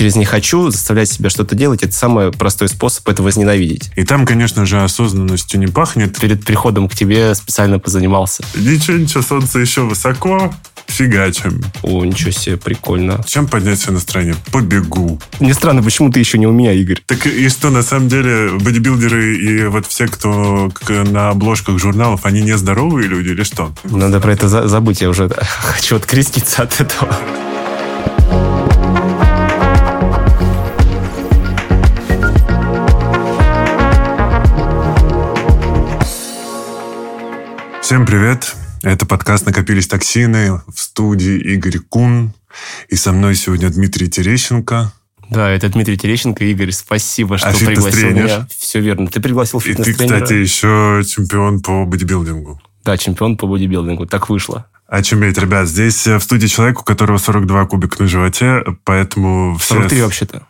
через «не хочу» заставлять себя что-то делать, это самый простой способ это возненавидеть. И там, конечно же, осознанностью не пахнет. Перед приходом к тебе специально позанимался. Ничего, ничего, солнце еще высоко, фигачим. О, ничего себе, прикольно. Чем поднять себе настроение? Побегу. Мне странно, почему ты еще не у меня, Игорь? Так и что, на самом деле, бодибилдеры и вот все, кто на обложках журналов, они не здоровые люди или что? Надо про это за забыть, я уже хочу откреститься от этого. Всем привет! Это подкаст «Накопились токсины» в студии Игорь Кун. И со мной сегодня Дмитрий Терещенко. Да, это Дмитрий Терещенко. Игорь, спасибо, что а пригласил меня. Все верно. Ты пригласил фитнес-тренера. И ты, кстати, еще чемпион по бодибилдингу. Да, чемпион по бодибилдингу. Так вышло. Очуметь, ребят. Здесь в студии человек, у которого 42 кубика на животе, поэтому... 43 все... вообще-то.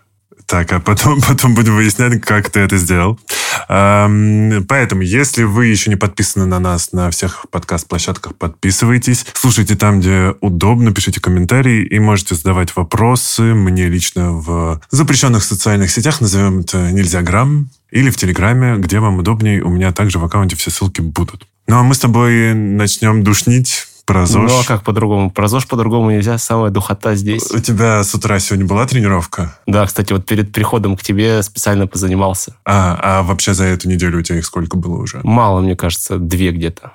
Так, а потом, потом будем выяснять, как ты это сделал. Поэтому, если вы еще не подписаны на нас на всех подкаст-площадках, подписывайтесь. Слушайте там, где удобно, пишите комментарии и можете задавать вопросы мне лично в запрещенных социальных сетях, назовем это «Нельзя грамм», или в Телеграме, где вам удобнее. У меня также в аккаунте все ссылки будут. Ну, а мы с тобой начнем душнить про ЗОЖ. Ну, а как по-другому? Про ЗОЖ по-другому нельзя. Самая духота здесь. У тебя с утра сегодня была тренировка? Да, кстати, вот перед приходом к тебе специально позанимался. А, а вообще за эту неделю у тебя их сколько было уже? Мало, мне кажется, две где-то.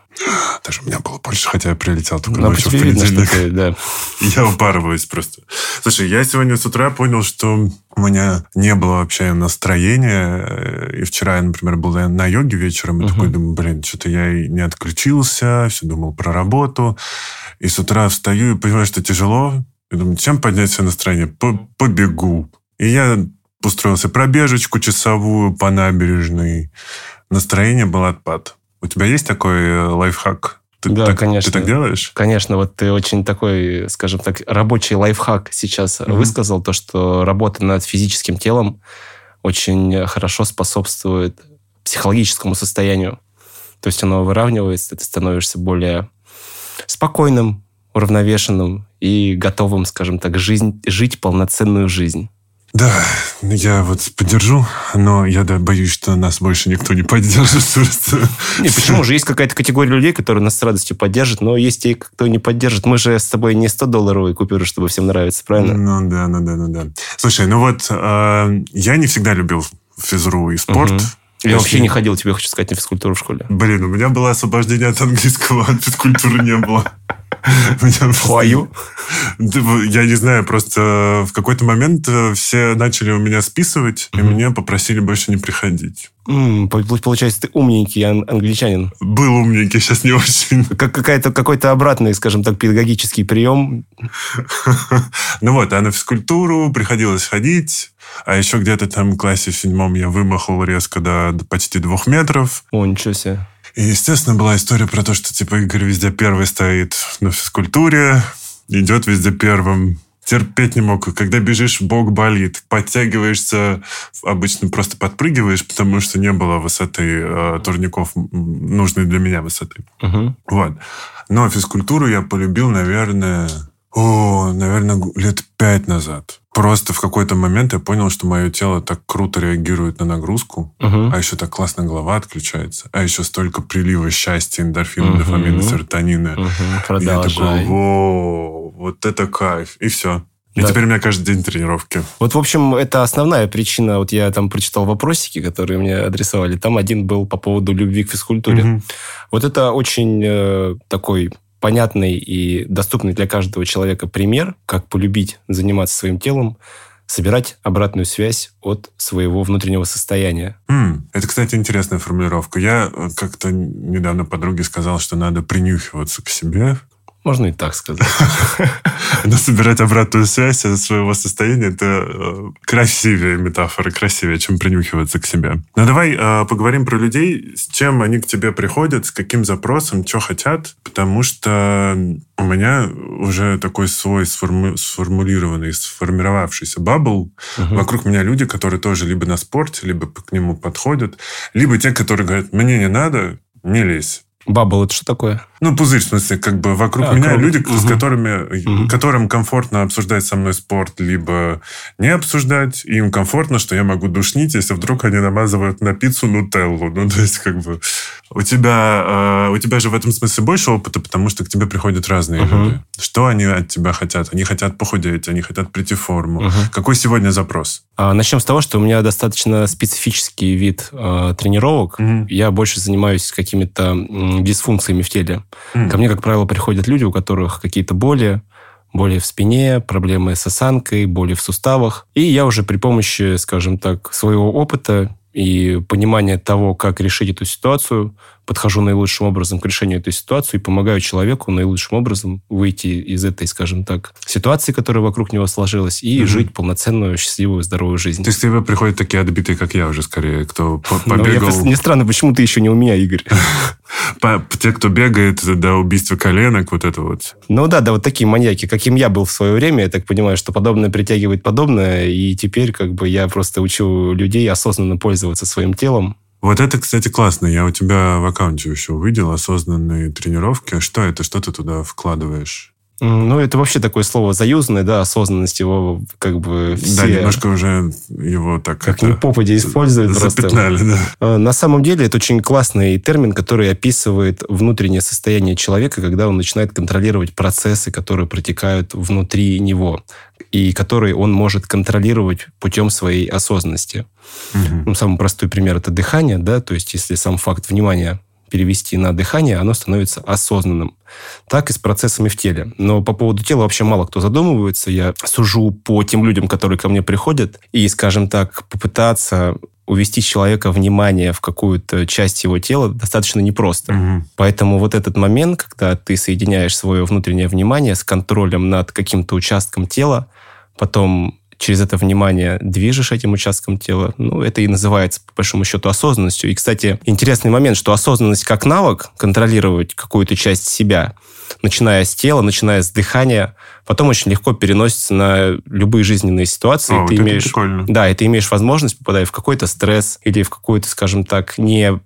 Даже у меня было больше, хотя я прилетел только Но ночью в понедельник. Видно, ты, да. Я упарываюсь просто. Слушай, я сегодня с утра понял, что у меня не было вообще настроения. И вчера я, например, был на йоге вечером, и uh-huh. такой думаю, блин, что-то я и не отключился, все думал про работу. И с утра встаю и понимаю, что тяжело. И думаю, чем поднять себе настроение? Побегу. И я устроился пробежечку часовую по набережной. Настроение было отпад. У тебя есть такой э, лайфхак? Ты, да, так, конечно. Ты так делаешь? Конечно. Вот ты очень такой, скажем так, рабочий лайфхак сейчас mm-hmm. высказал, то, что работа над физическим телом очень хорошо способствует психологическому состоянию. То есть оно выравнивается, ты становишься более спокойным, уравновешенным и готовым, скажем так, жизнь, жить полноценную жизнь. Да, я вот поддержу, но я да, боюсь, что нас больше никто не поддержит. Не, почему же есть какая-то категория людей, которые нас с радостью поддержат, но есть те, кто не поддержит. Мы же с тобой не 100-долларовые купюры, чтобы всем нравиться, правильно? Ну да, ну да, ну да. Слушай, ну вот э, я не всегда любил физру и спорт. Угу. Я, я вообще не ходил, тебе хочу сказать, на физкультуру в школе. Блин, у меня было освобождение от английского, а физкультуры не было. Хваю? Я не знаю, просто в какой-то момент э, все начали у меня списывать, и меня попросили больше не приходить. Получается, ты умненький англичанин. Был умненький, сейчас не очень. Как какой-то обратный, скажем так, педагогический прием. Ну вот, а на физкультуру приходилось ходить. А еще где-то там в классе седьмом я вымахал резко до почти двух метров. О, ничего себе. И, естественно, была история про то, что, типа, Игорь везде первый стоит на физкультуре, идет везде первым. Терпеть не мог. Когда бежишь, бок болит. Подтягиваешься, обычно просто подпрыгиваешь, потому что не было высоты э, турников, нужной для меня высоты. Угу. Вот. Но физкультуру я полюбил, наверное, о, наверное, лет пять назад. Просто в какой-то момент я понял, что мое тело так круто реагирует на нагрузку, угу. а еще так классно голова отключается, а еще столько прилива счастья, эндорфина, угу. дофамина, серотонина. Угу. И я такой, вот это кайф. И все. И да. теперь у меня каждый день тренировки. Вот, в общем, это основная причина. Вот я там прочитал вопросики, которые мне адресовали. Там один был по поводу любви к физкультуре. Угу. Вот это очень э, такой понятный и доступный для каждого человека пример, как полюбить заниматься своим телом, собирать обратную связь от своего внутреннего состояния. Mm, это, кстати, интересная формулировка. Я э, как-то недавно подруге сказал, что надо принюхиваться к себе, можно и так сказать. Но собирать обратную связь от своего состояния – это э, красивее метафора, красивее, чем принюхиваться к себе. Ну, давай э, поговорим про людей, с чем они к тебе приходят, с каким запросом, что хотят, потому что у меня уже такой свой сформу- сформулированный, сформировавшийся бабл. Угу. Вокруг меня люди, которые тоже либо на спорте, либо к нему подходят, либо те, которые говорят, мне не надо, не лезь. Бабл – это что такое? Ну, пузырь, в смысле, как бы вокруг а, меня круг. люди, угу. с которыми, угу. которым комфортно обсуждать со мной спорт, либо не обсуждать. И им комфортно, что я могу душнить, если вдруг они намазывают на пиццу нутеллу. Ну, то есть, как бы... У тебя, э, у тебя же в этом смысле больше опыта, потому что к тебе приходят разные угу. люди. Что они от тебя хотят? Они хотят похудеть, они хотят прийти в форму. Угу. Какой сегодня запрос? А, начнем с того, что у меня достаточно специфический вид э, тренировок. Угу. Я больше занимаюсь какими-то дисфункциями в теле. Mm. Ко мне, как правило, приходят люди, у которых какие-то боли, боли в спине, проблемы с осанкой, боли в суставах. И я уже при помощи, скажем так, своего опыта и понимания того, как решить эту ситуацию, подхожу наилучшим образом к решению этой ситуации и помогаю человеку наилучшим образом выйти из этой, скажем так, ситуации, которая вокруг него сложилась, и угу. жить полноценную, счастливую, здоровую жизнь. То есть к тебе приходят такие отбитые, как я уже скорее, кто побегал... Ну, мне странно, почему ты еще не у меня, Игорь? Те, кто бегает до убийства коленок, вот это вот. Ну да, да, вот такие маньяки, каким я был в свое время, я так понимаю, что подобное притягивает подобное, и теперь как бы я просто учу людей осознанно пользоваться своим телом, вот это, кстати, классно. Я у тебя в аккаунте еще увидел осознанные тренировки. Что это? Что ты туда вкладываешь? Ну, это вообще такое слово заюзанное, да, осознанность его как бы все... Да, немножко уже его так... Как это, не попади используют запятнали, просто. да. А, на самом деле это очень классный термин, который описывает внутреннее состояние человека, когда он начинает контролировать процессы, которые протекают внутри него, и которые он может контролировать путем своей осознанности. Угу. Ну, самый простой пример – это дыхание, да, то есть если сам факт внимания перевести на дыхание, оно становится осознанным. Так и с процессами в теле. Но по поводу тела вообще мало кто задумывается. Я сужу по тем людям, которые ко мне приходят, и, скажем так, попытаться увести человека внимание в какую-то часть его тела достаточно непросто. Угу. Поэтому вот этот момент, когда ты соединяешь свое внутреннее внимание с контролем над каким-то участком тела, потом через это внимание движешь этим участком тела. Ну, это и называется, по большому счету, осознанностью. И, кстати, интересный момент, что осознанность как навык контролировать какую-то часть себя, начиная с тела, начиная с дыхания, потом очень легко переносится на любые жизненные ситуации. О, ты вот имеешь, прикольно. Да, и ты имеешь возможность, попадая в какой-то стресс или в какую-то, скажем так, не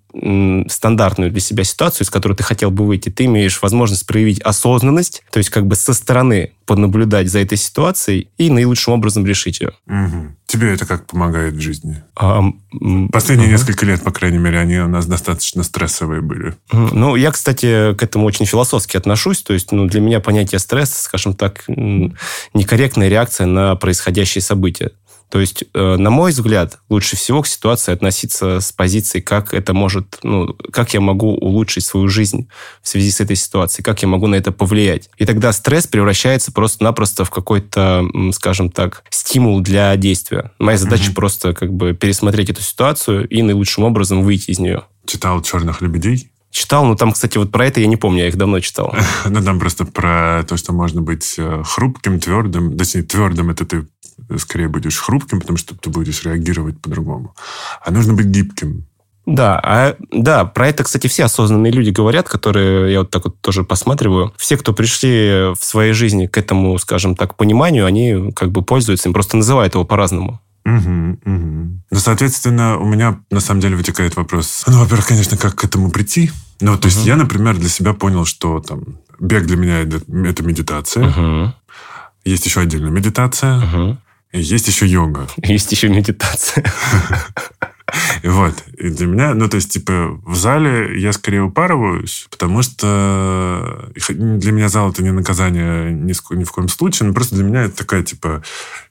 стандартную для себя ситуацию, из которой ты хотел бы выйти, ты имеешь возможность проявить осознанность, то есть как бы со стороны понаблюдать за этой ситуацией и наилучшим образом решить ее. Угу. Тебе это как помогает в жизни? А, Последние угу. несколько лет, по крайней мере, они у нас достаточно стрессовые были. Ну, я, кстати, к этому очень философски отношусь. То есть, ну, для меня понятие стресса, скажем так, некорректная реакция на происходящие события. То есть, э, на мой взгляд, лучше всего к ситуации относиться с позиции, как это может, ну, как я могу улучшить свою жизнь в связи с этой ситуацией, как я могу на это повлиять. И тогда стресс превращается просто-напросто в какой-то, скажем так, стимул для действия. Моя задача mm-hmm. просто как бы пересмотреть эту ситуацию и наилучшим образом выйти из нее. Читал «Черных лебедей»? Читал, но там, кстати, вот про это я не помню, я их давно читал. Ну, там просто про то, что можно быть э, хрупким, твердым. Точнее, твердым это ты скорее будешь хрупким, потому что ты будешь реагировать по-другому. А нужно быть гибким. Да, а, да, про это, кстати, все осознанные люди говорят, которые я вот так вот тоже посматриваю. Все, кто пришли в своей жизни к этому, скажем так, пониманию, они как бы пользуются им, просто называют его по-разному. Угу, угу. Ну, соответственно, у меня на самом деле вытекает вопрос. Ну, во-первых, конечно, как к этому прийти? Ну, то есть я, например, для себя понял, что там бег для меня это, это медитация. Угу. Есть еще отдельная медитация. Угу. Есть еще йога. Есть еще медитация. Вот. И для меня, ну, то есть, типа, в зале я скорее упарываюсь, потому что для меня зал это не наказание ни, ни в коем случае, но просто для меня это такая, типа,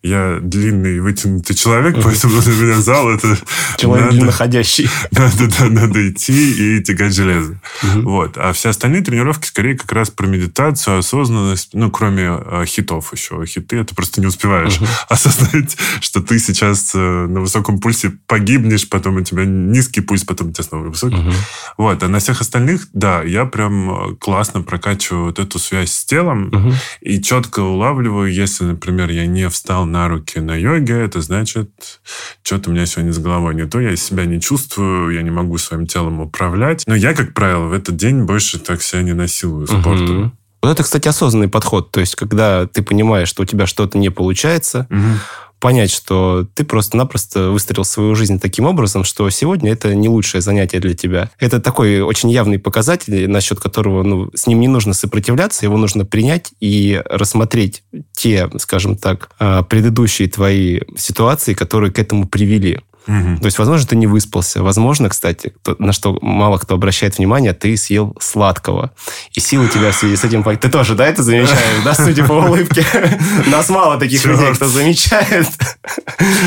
я длинный, вытянутый человек, поэтому для меня зал это... Человек длинноходящий. Надо, да, надо идти и тягать железо. Вот. А все остальные тренировки скорее как раз про медитацию, осознанность, ну, кроме э, хитов еще. Хиты это просто не успеваешь осознать, что ты сейчас э, на высоком пульсе погибнешь, потом у тебя низкий пульс, потом у тебя снова высокий. Угу. Вот. А на всех остальных, да, я прям э, классно прокачиваю вот эту связь с телом угу. и четко улавливаю, если, например, я не встал на руки на йоге, это значит, что-то у меня сегодня с головой не то, я себя не чувствую, я не могу своим телом управлять. Но я, как правило, в этот день больше так себя не насилую спортом. Угу. Вот это, кстати, осознанный подход. То есть, когда ты понимаешь, что у тебя что-то не получается, угу понять, что ты просто-напросто выстроил свою жизнь таким образом, что сегодня это не лучшее занятие для тебя. Это такой очень явный показатель, насчет которого ну, с ним не нужно сопротивляться, его нужно принять и рассмотреть те, скажем так, а, предыдущие твои ситуации, которые к этому привели. Угу. То есть, возможно, ты не выспался. Возможно, кстати, на что мало кто обращает внимание, ты съел сладкого. И силы у тебя в связи с этим... Ты тоже, да, это замечаешь? Да, судя по улыбке. Нас мало таких людей, кто замечает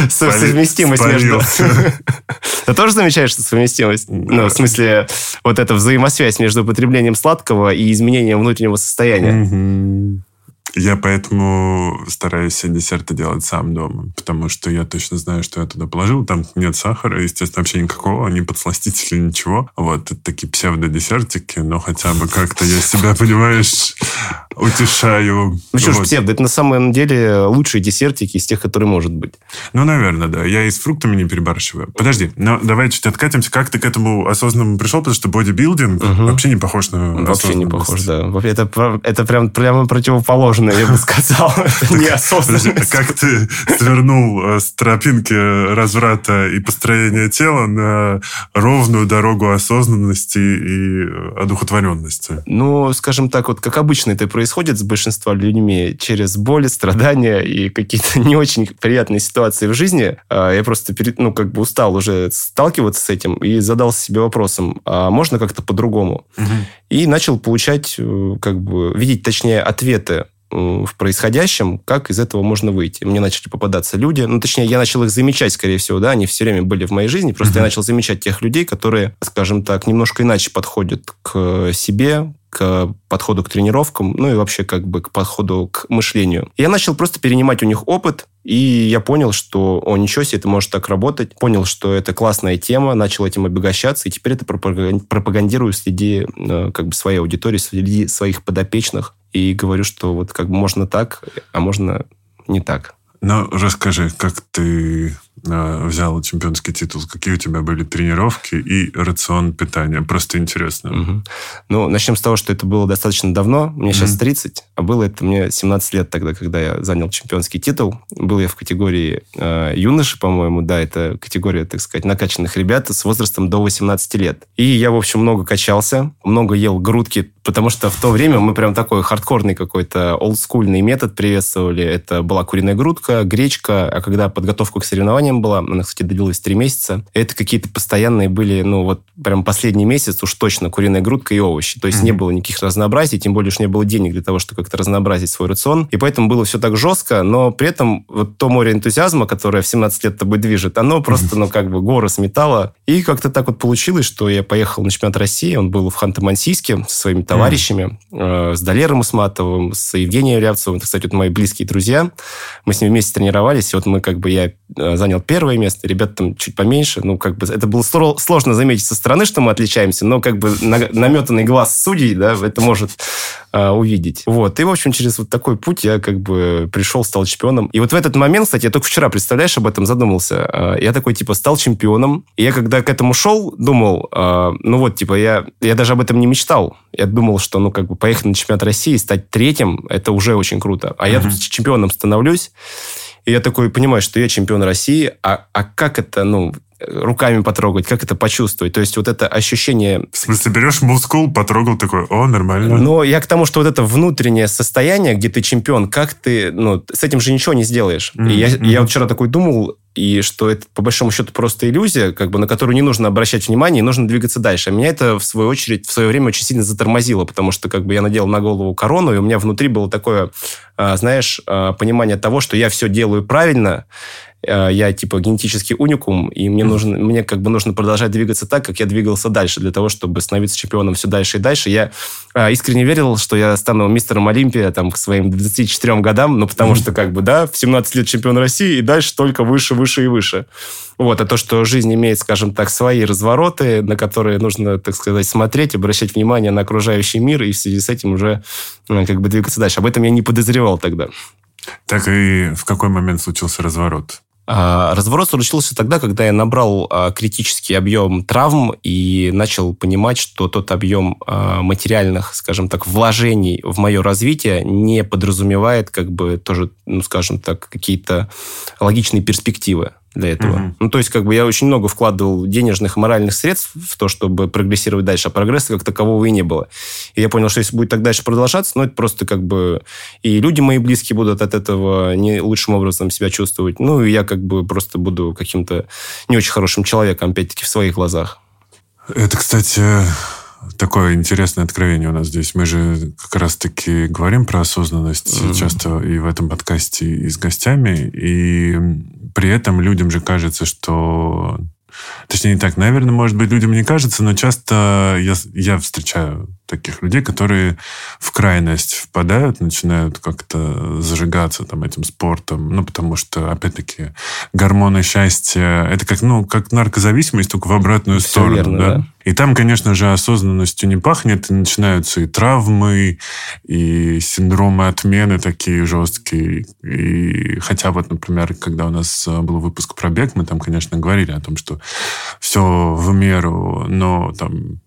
совместимость между... Ты тоже замечаешь совместимость? Ну, в смысле, вот эта взаимосвязь между употреблением сладкого и изменением внутреннего состояния. Я поэтому стараюсь все десерты делать сам дома, потому что я точно знаю, что я туда положил. Там нет сахара, естественно, вообще никакого, ни подсластителя, ничего. Вот, это такие псевдодесертики, но хотя бы как-то я себя, понимаешь, утешаю. Ну что ж, псевдо, это на самом деле лучшие десертики из тех, которые может быть. Ну, наверное, да. Я и с фруктами не перебарщиваю. Подожди, но давай чуть откатимся. Как ты к этому осознанному пришел? Потому что бодибилдинг угу. вообще не похож на Вообще не похож, да. Это, это прям, прямо противоположно осознанно, я бы сказал. Неосознанно. Как ты свернул э, с тропинки разврата и построения тела на ровную дорогу осознанности и э, одухотворенности? Ну, скажем так, вот как обычно это происходит с большинством людьми, через боль, страдания и какие-то не очень приятные ситуации в жизни. А, я просто, ну, как бы устал уже сталкиваться с этим и задался себе вопросом, а можно как-то по-другому? Угу. И начал получать, э, как бы, видеть, точнее, ответы в происходящем, как из этого можно выйти. Мне начали попадаться люди, ну, точнее, я начал их замечать, скорее всего, да, они все время были в моей жизни, просто uh-huh. я начал замечать тех людей, которые, скажем так, немножко иначе подходят к себе, к подходу к тренировкам, ну и вообще как бы к подходу к мышлению. Я начал просто перенимать у них опыт, и я понял, что, о, ничего себе, это может так работать. Понял, что это классная тема, начал этим обогащаться, и теперь это пропагандирую среди э, как бы своей аудитории, среди своих подопечных и говорю, что вот как бы можно так, а можно не так. Ну, расскажи, как ты э, взял чемпионский титул, какие у тебя были тренировки и рацион питания? Просто интересно. Угу. Ну, начнем с того, что это было достаточно давно. Мне сейчас 30, а было это мне 17 лет тогда, когда я занял чемпионский титул. Был я в категории э, юноши, по-моему, да, это категория, так сказать, накачанных ребят с возрастом до 18 лет. И я, в общем, много качался, много ел грудки, потому что в то время мы прям такой хардкорный какой-то олдскульный метод приветствовали. Это была куриная грудка, гречка, а когда подготовка к соревнованиям была, она, кстати, длилась три месяца, это какие-то постоянные были, ну вот прям последний месяц уж точно куриная грудка и овощи. То есть mm-hmm. не было никаких разнообразий, тем более, что не было денег для того, чтобы как-то разнообразить свой рацион. И поэтому было все так жестко, но при этом вот то море энтузиазма, которое в 17 лет тобой движет, оно просто, mm-hmm. ну как бы горы сметало. И как-то так вот получилось, что я поехал на чемпионат России, он был в Ханты-Мансийске со своими товарищами, mm-hmm. э, с Далером Усматовым, с Евгением Рябцевым, это, кстати, вот мои близкие друзья. Мы с ними вместе тренировались, и вот мы как бы, я э, занял первое место, ребята там чуть поменьше, ну, как бы, это было сложно заметить со стороны, что мы отличаемся, но как бы наметанный глаз судей, да, это может а, увидеть. Вот, и, в общем, через вот такой путь я как бы пришел, стал чемпионом. И вот в этот момент, кстати, я только вчера, представляешь, об этом задумался, а, я такой, типа, стал чемпионом, и я когда к этому шел, думал, а, ну вот, типа, я, я даже об этом не мечтал, я думал, что, ну, как бы, поехать на чемпионат России, стать третьим, это уже очень круто. А uh-huh. я тут чемпионом становлюсь, и я такой понимаю, что я чемпион России, а, а как это, ну, руками потрогать, как это почувствовать. То есть вот это ощущение... В смысле, берешь мускул, потрогал такой, о, нормально. Но я к тому, что вот это внутреннее состояние, где ты чемпион, как ты... Ну, с этим же ничего не сделаешь. Mm-hmm. И я, я вот вчера такой думал, и что это, по большому счету, просто иллюзия, как бы, на которую не нужно обращать внимание, и нужно двигаться дальше. А меня это, в свою очередь, в свое время очень сильно затормозило, потому что как бы я надел на голову корону, и у меня внутри было такое, а, знаешь, а, понимание того, что я все делаю правильно, я типа генетический уникум, и мне нужно, мне как бы нужно продолжать двигаться так, как я двигался дальше, для того, чтобы становиться чемпионом все дальше и дальше. Я а, искренне верил, что я стану мистером Олимпия там к своим 24 годам, ну потому что как бы, да, в 17 лет чемпион России, и дальше только выше, выше и выше. Вот, а то, что жизнь имеет, скажем так, свои развороты, на которые нужно, так сказать, смотреть, обращать внимание на окружающий мир, и в связи с этим уже ну, как бы двигаться дальше. Об этом я не подозревал тогда. Так и в какой момент случился разворот? А, разворот случился тогда, когда я набрал а, критический объем травм и начал понимать, что тот объем а, материальных, скажем так, вложений в мое развитие не подразумевает, как бы тоже, ну, скажем так, какие-то логичные перспективы для этого. Угу. Ну, то есть, как бы я очень много вкладывал денежных и моральных средств в то, чтобы прогрессировать дальше, а прогресса как такового и не было. И я понял, что если будет так дальше продолжаться, ну, это просто как бы... И люди мои близкие будут от этого не лучшим образом себя чувствовать. Ну, и я как бы просто буду каким-то не очень хорошим человеком, опять-таки, в своих глазах. Это, кстати, такое интересное откровение у нас здесь. Мы же как раз-таки говорим про осознанность mm-hmm. часто и в этом подкасте, и с гостями. И при этом людям же кажется, что... Точнее, не так, наверное, может быть, людям не кажется, но часто я, я встречаю таких людей, которые в крайность впадают, начинают как-то зажигаться там этим спортом, ну, потому что, опять-таки, гормоны счастья, это как, ну, как наркозависимость, только в обратную Все сторону, верно, да? да? И там, конечно же, осознанностью не пахнет, и начинаются и травмы, и синдромы отмены такие жесткие. И хотя вот, например, когда у нас э, был выпуск про бег, мы там, конечно, говорили о том, что все в меру, но там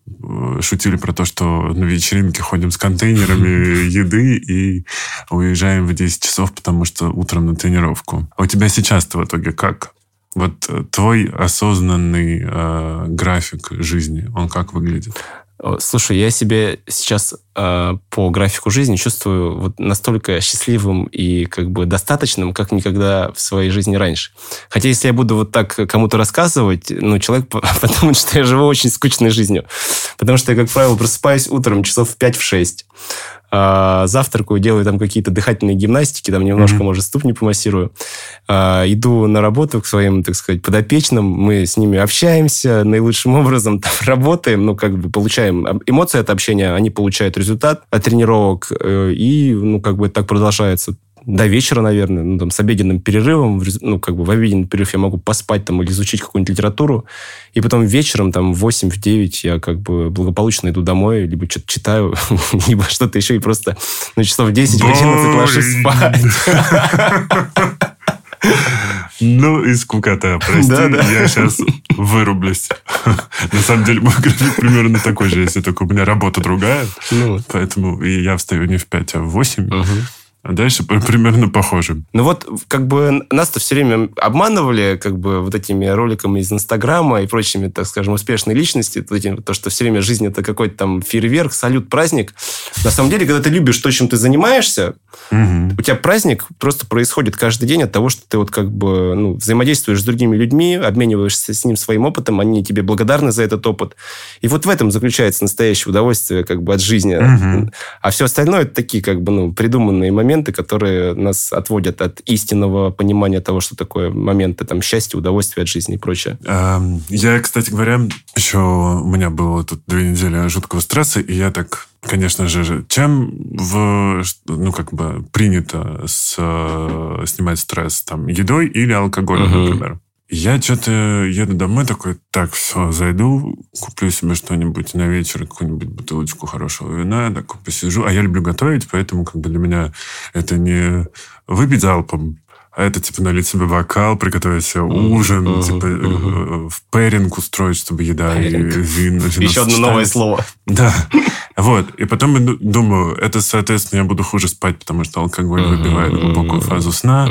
шутили про то, что на вечеринке ходим с контейнерами еды и уезжаем в 10 часов, потому что утром на тренировку. А у тебя сейчас-то в итоге как? Вот э, твой осознанный э, график жизни, он как выглядит? Слушай, я себе сейчас э, по графику жизни чувствую вот настолько счастливым и как бы достаточным, как никогда в своей жизни раньше. Хотя если я буду вот так кому-то рассказывать, ну, человек подумает, что я живу очень скучной жизнью. Потому что я, как правило, просыпаюсь утром часов в 5-6 а, завтракаю, делаю там какие-то дыхательные гимнастики, там немножко, mm-hmm. может, ступни помассирую. А, иду на работу к своим, так сказать, подопечным, мы с ними общаемся наилучшим образом, там, работаем, ну, как бы получаем эмоции от общения, они получают результат от тренировок, э, и, ну, как бы так продолжается до вечера, наверное, ну, там, с обеденным перерывом, ну, как бы в обеденный перерыв я могу поспать там или изучить какую-нибудь литературу, и потом вечером, там, в 8-9 я как бы благополучно иду домой, либо что-то читаю, либо что-то еще, и просто на часов 10 в 11 ложусь спать. Ну и скукота, прости, да, да. я сейчас вырублюсь. На самом деле мой график примерно такой же, если только у меня работа другая. Ну. Поэтому я встаю не в 5, а в 8. Угу. А дальше примерно похоже. Ну вот, как бы нас-то все время обманывали, как бы вот этими роликами из Инстаграма и прочими, так скажем, успешной личности, то, что все время жизнь это какой-то там фейерверк, салют, праздник. На самом деле, когда ты любишь то, чем ты занимаешься, угу. у тебя праздник просто происходит каждый день от того, что ты вот как бы ну, взаимодействуешь с другими людьми, обмениваешься с ним своим опытом, они тебе благодарны за этот опыт. И вот в этом заключается настоящее удовольствие как бы от жизни. Угу. А все остальное это такие как бы ну, придуманные моменты, моменты, которые нас отводят от истинного понимания того, что такое моменты там, счастья, удовольствия от жизни и прочее. Эм, я, кстати говоря, еще у меня было тут две недели жуткого стресса, и я так конечно же, чем в, ну, как бы принято с, э, снимать стресс? Там, едой или алкоголем, uh-huh. например? Я что-то еду домой такой, так, все, зайду, куплю себе что-нибудь на вечер, какую-нибудь бутылочку хорошего вина, так посижу. А я люблю готовить, поэтому как бы для меня это не выпить залпом, а это, типа, налить себе бокал, приготовить себе ужин, uh-huh, типа, uh-huh. в пэринг устроить, чтобы еда пэринг. и вин... Еще одно новое слово. Да. Вот. И потом я думаю, это, соответственно, я буду хуже спать, потому что алкоголь выбивает глубокую фазу сна.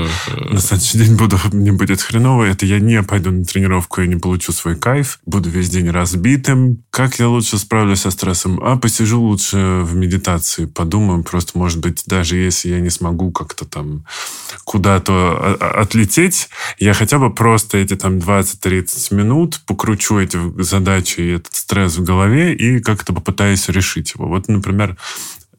На следующий день буду, мне будет хреново. Это я не пойду на тренировку и не получу свой кайф. Буду весь день разбитым. Как я лучше справлюсь со стрессом? А посижу лучше в медитации, подумаю. Просто, может быть, даже если я не смогу как-то там куда-то отлететь, я хотя бы просто эти там 20-30 минут покручу эти задачи и этот стресс в голове и как-то попытаюсь решить его. Вот, например,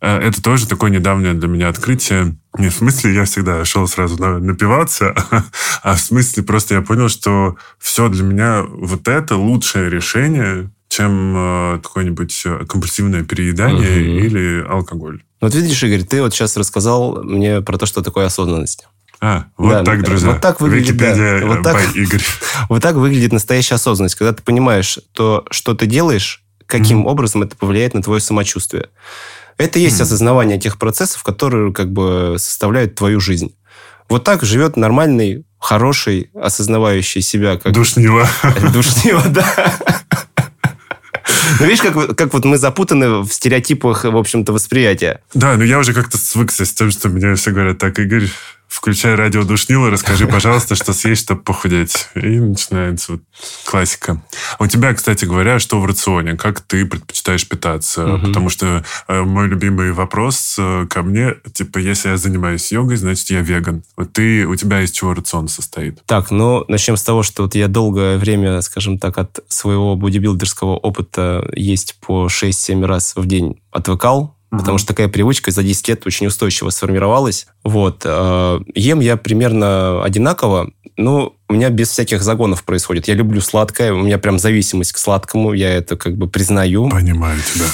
э, это тоже такое недавнее для меня открытие. Не в смысле, я всегда шел сразу напиваться, а в смысле просто я понял, что все для меня вот это лучшее решение, чем э, какое-нибудь э, компульсивное переедание uh-huh. или алкоголь. Вот видишь, Игорь, ты вот сейчас рассказал мне про то, что такое осознанность. А, вот да, так, друзья. Вот так выглядит, Википедия да, вот так, Игорь. Вот так выглядит настоящая осознанность, когда ты понимаешь, то, что ты делаешь, каким mm. образом это повлияет на твое самочувствие. Это есть mm. осознавание тех процессов, которые как бы составляют твою жизнь. Вот так живет нормальный хороший, осознавающий себя как... Душнило. Душнило, да. Ну, видишь, как, как вот мы запутаны в стереотипах, в общем-то, восприятия. Да, но я уже как-то свыкся с тем, что мне все говорят, так, Игорь, включай радио Душнила, расскажи, пожалуйста, что съесть, чтобы похудеть. И начинается вот классика. А у тебя, кстати говоря, что в рационе? Как ты предпочитаешь питаться? Угу. Потому что э, мой любимый вопрос э, ко мне, типа, если я занимаюсь йогой, значит, я веган. Вот ты, у тебя из чего рацион состоит? Так, ну, начнем с того, что вот я долгое время, скажем так, от своего бодибилдерского опыта есть по 6-7 раз в день отвыкал угу. потому что такая привычка за 10 лет очень устойчиво сформировалась. Вот. Э, ем я примерно одинаково, но у меня без всяких загонов происходит. Я люблю сладкое, у меня прям зависимость к сладкому, я это как бы признаю. Понимаю тебя.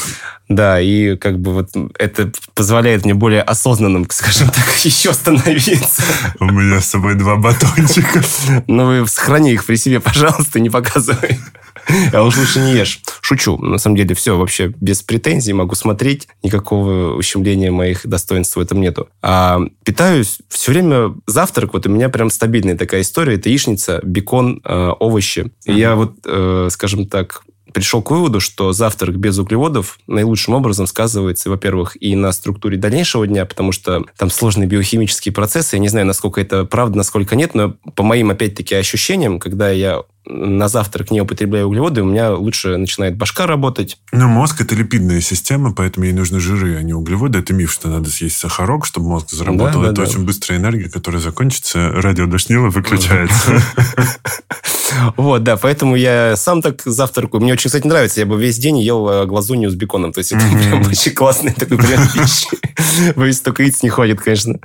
Да, и как бы вот это позволяет мне более осознанным, скажем так, еще становиться. У меня с собой два батончика. Ну, вы сохрани их при себе, пожалуйста, не показывай. А уж лучше не ешь. Шучу. На самом деле все вообще без претензий. Могу смотреть. Никакого ущемления моих достоинств в этом нету. А питаюсь все время завтрак. Вот у меня прям стабильная такая история. Это яичница, бекон, э, овощи. И я вот, э, скажем так, пришел к выводу, что завтрак без углеводов наилучшим образом сказывается, во-первых, и на структуре дальнейшего дня, потому что там сложные биохимические процессы. Я не знаю, насколько это правда, насколько нет, но по моим, опять-таки, ощущениям, когда я на завтрак не употребляю углеводы, у меня лучше начинает башка работать. Но мозг – это липидная система, поэтому ей нужны жиры, а не углеводы. Это миф, что надо съесть сахарок, чтобы мозг заработал. Да, да, это да. очень быстрая энергия, которая закончится, радио дошнило, выключается. Вот, да, поэтому я сам так завтракаю. Мне очень, кстати, нравится. Я бы весь день ел э, глазунью с беконом. То есть это прям очень классный такой прям пищи. Боюсь, только яиц не ходит, конечно.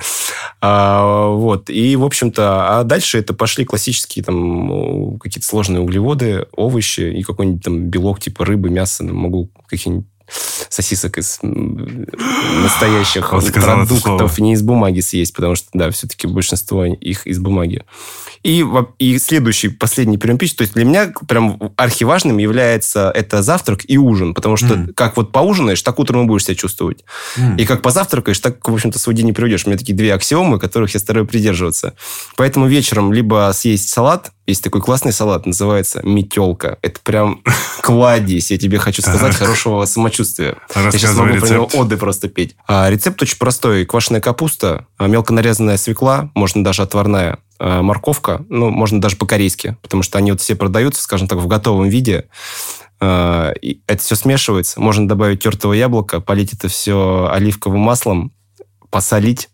А, вот. И, в общем-то, а дальше это пошли классические там какие-то сложные углеводы, овощи и какой-нибудь там белок типа рыбы, мяса. Могу какие-нибудь сосисок из настоящих вот продуктов, не из бумаги съесть, потому что, да, все-таки большинство их из бумаги. И, и следующий, последний прием пищи, то есть для меня прям архиважным является это завтрак и ужин, потому что mm. как вот поужинаешь, так утром и будешь себя чувствовать. Mm. И как позавтракаешь, так, в общем-то, свой день не приведешь. У меня такие две аксиомы, которых я стараюсь придерживаться. Поэтому вечером либо съесть салат, есть такой классный салат, называется метелка. Это прям кладезь, я тебе хочу сказать, хорошего самочувствия. Я сейчас могу про него оды просто петь. А, рецепт очень простой. Квашеная капуста, а, мелко нарезанная свекла, можно даже отварная, морковка, ну, можно даже по-корейски, потому что они вот все продаются, скажем так, в готовом виде. И это все смешивается. Можно добавить тертого яблока, полить это все оливковым маслом, посолить.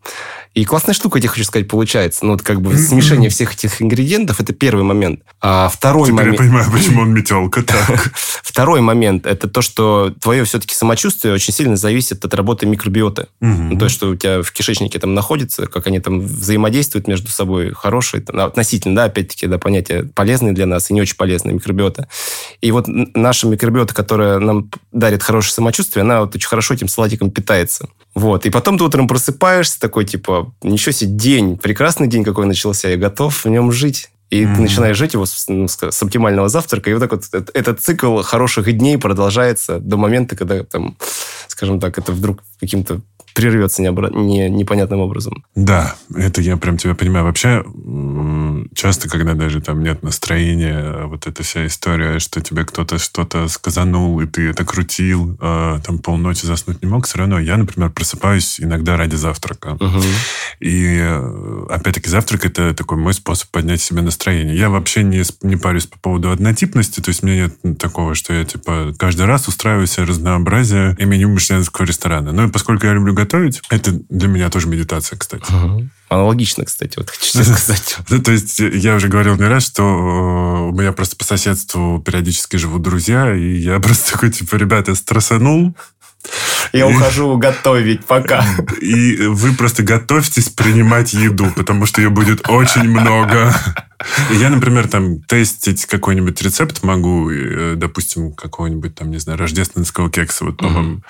И классная штука, я тебе хочу сказать, получается. Ну, вот как бы смешение всех этих ингредиентов – это первый момент. А второй Теперь момент... я понимаю, почему он метелка так. Второй момент – это то, что твое все-таки самочувствие очень сильно зависит от работы микробиоты. Ну, то, что у тебя в кишечнике там находится, как они там взаимодействуют между собой, хорошие, относительно, да, опять-таки, да, понятие полезные для нас и не очень полезные микробиота. И вот наша микробиота, которая нам дарит хорошее самочувствие, она вот очень хорошо этим салатиком питается. Вот. И потом ты утром просыпаешься такой, типа, ничего себе, день, прекрасный день какой начался, я готов в нем жить. И mm-hmm. ты начинаешь жить его с, ну, с оптимального завтрака. И вот так вот этот, этот цикл хороших дней продолжается до момента, когда, там, скажем так, это вдруг каким-то прервется необра... не, непонятным образом. Да, это я прям тебя понимаю. Вообще, часто, когда даже там нет настроения, вот эта вся история, что тебе кто-то что-то сказанул, и ты это крутил, э, там полночи заснуть не мог, все равно я, например, просыпаюсь иногда ради завтрака. Угу. И э, опять-таки завтрак это такой мой способ поднять себе настроение. Я вообще не, не парюсь по поводу однотипности, то есть у меня нет такого, что я типа каждый раз устраиваю себе разнообразие и меню мишленского ресторана. Ну и поскольку я люблю готовить, это для меня тоже медитация, кстати. Угу. Аналогично, кстати, вот хочу сказать. То есть я уже говорил не раз, что э, у меня просто по соседству периодически живут друзья, и я просто такой, типа, ребята, стрессанул, я ухожу готовить пока. И вы просто готовьтесь принимать еду, потому что ее будет очень много. Я, например, там тестить какой-нибудь рецепт могу, э, допустим, какого-нибудь там, не знаю, рождественского кекса. Вот, по-моему. Mm-hmm.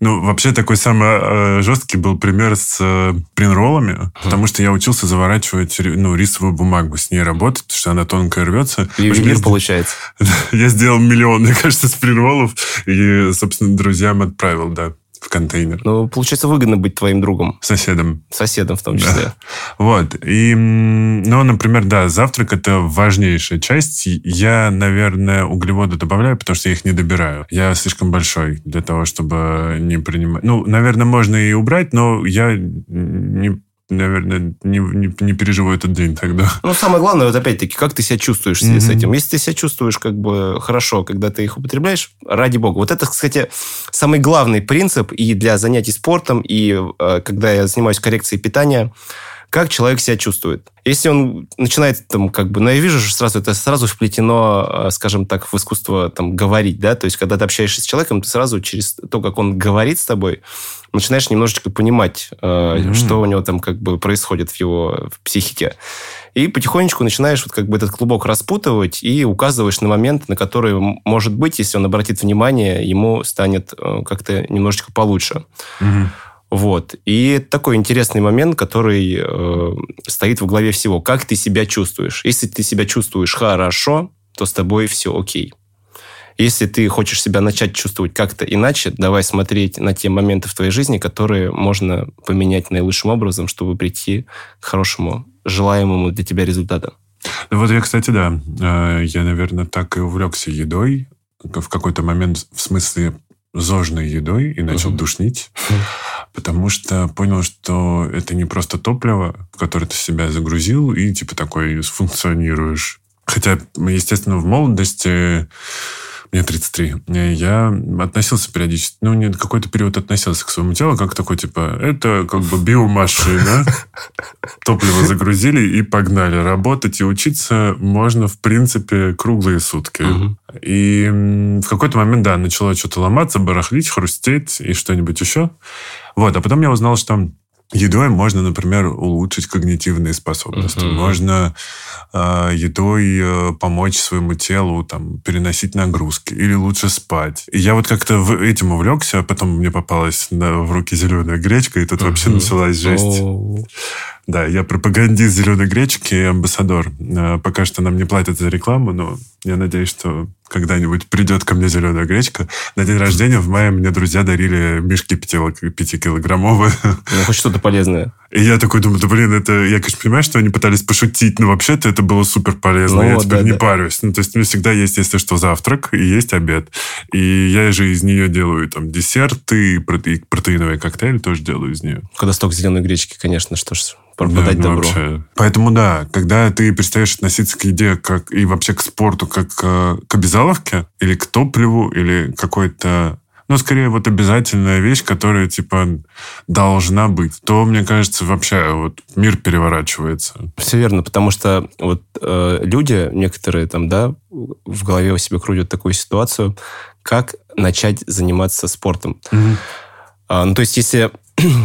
Ну, вообще такой самый э, жесткий был пример с э, принроллами, mm-hmm. потому что я учился заворачивать ну, рисовую бумагу, с ней работать, потому что она тонкая рвется. Ювелир получается. Я сделал миллион, мне кажется, с принроллов, и, собственно, друзьям отправил, да. В контейнер. Ну, получается, выгодно быть твоим другом. Соседом. Соседом в том числе. Да. Вот. И, ну, например, да, завтрак – это важнейшая часть. Я, наверное, углеводы добавляю, потому что я их не добираю. Я слишком большой для того, чтобы не принимать... Ну, наверное, можно и убрать, но я не наверное, не, не, не переживу этот день тогда. Ну, самое главное, вот опять-таки, как ты себя чувствуешь mm-hmm. с этим. Если ты себя чувствуешь как бы хорошо, когда ты их употребляешь, ради бога. Вот это, кстати, самый главный принцип и для занятий спортом, и э, когда я занимаюсь коррекцией питания – как человек себя чувствует. Если он начинает там как бы, ну я вижу, что сразу это сразу вплетено, э, скажем так, в искусство там говорить, да, то есть когда ты общаешься с человеком, ты сразу через то, как он говорит с тобой, начинаешь немножечко понимать, mm-hmm. что у него там как бы происходит в его в психике. И потихонечку начинаешь вот как бы этот клубок распутывать и указываешь на момент, на который, может быть, если он обратит внимание, ему станет э, как-то немножечко получше. Mm-hmm. Вот. И такой интересный момент, который э, стоит в главе всего. Как ты себя чувствуешь? Если ты себя чувствуешь хорошо, то с тобой все окей. Если ты хочешь себя начать чувствовать как-то иначе, давай смотреть на те моменты в твоей жизни, которые можно поменять наилучшим образом, чтобы прийти к хорошему, желаемому для тебя результату. Ну вот я, кстати, да, э, я, наверное, так и увлекся едой в какой-то момент, в смысле зожной едой и начал uh-huh. душнить, потому что понял, что это не просто топливо, в которое ты себя загрузил и типа такой функционируешь. Хотя, естественно, в молодости мне 33. Я относился периодически, ну, не какой-то период относился к своему телу, как такой, типа, это как бы биомашина. Топливо загрузили и погнали. Работать и учиться можно, в принципе, круглые сутки. И в какой-то момент, да, начало что-то ломаться, барахлить, хрустеть и что-нибудь еще. Вот, а потом я узнал, что Едой можно, например, улучшить когнитивные способности. Uh-huh. Можно э, едой э, помочь своему телу там, переносить нагрузки или лучше спать. И я вот как-то в этим увлекся, а потом мне попалась на, в руки зеленая гречка, и тут uh-huh. вообще началась жесть. Oh. Да, я пропагандист зеленой гречки и амбассадор. Э, пока что нам не платят за рекламу, но я надеюсь, что когда-нибудь придет ко мне зеленая гречка. На день рождения в мае мне друзья дарили мешки 5-килограммовые. Ну, хоть что-то полезное. И я такой думаю, да блин, это... Я, конечно, понимаю, что они пытались пошутить, но вообще-то это было супер полезно. Ну, я теперь да, не да. парюсь. Ну, то есть у меня всегда есть, если что, завтрак и есть обед. И я же из нее делаю там десерты, проте... протеиновые коктейли тоже делаю из нее. Когда столько зеленой гречки, конечно, что ж, пропадать да, ну, добро. Вообще. Поэтому да, когда ты перестаешь относиться к еде как и вообще к спорту как к, к обязаловке или к топливу или какой-то ну, скорее, вот обязательная вещь, которая, типа, должна быть, то, мне кажется, вообще вот мир переворачивается. Все верно, потому что вот э, люди некоторые там, да, в голове у себя крутят такую ситуацию, как начать заниматься спортом. Угу. А, ну, то есть, если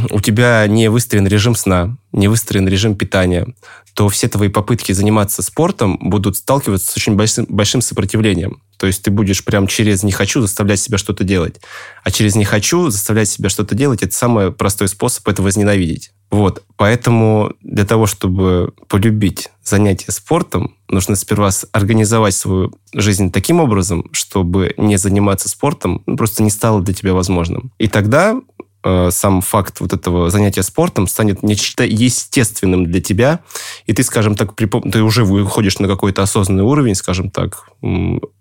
у тебя не выстроен режим сна, не выстроен режим питания, то все твои попытки заниматься спортом будут сталкиваться с очень большим, большим сопротивлением. То есть ты будешь прям через «не хочу» заставлять себя что-то делать. А через «не хочу» заставлять себя что-то делать – это самый простой способ это возненавидеть. Вот. Поэтому для того, чтобы полюбить занятие спортом, нужно сперва организовать свою жизнь таким образом, чтобы не заниматься спортом ну, просто не стало для тебя возможным. И тогда Э, сам факт вот этого занятия спортом станет нечто естественным для тебя, и ты, скажем так, припом... ты уже выходишь на какой-то осознанный уровень, скажем так,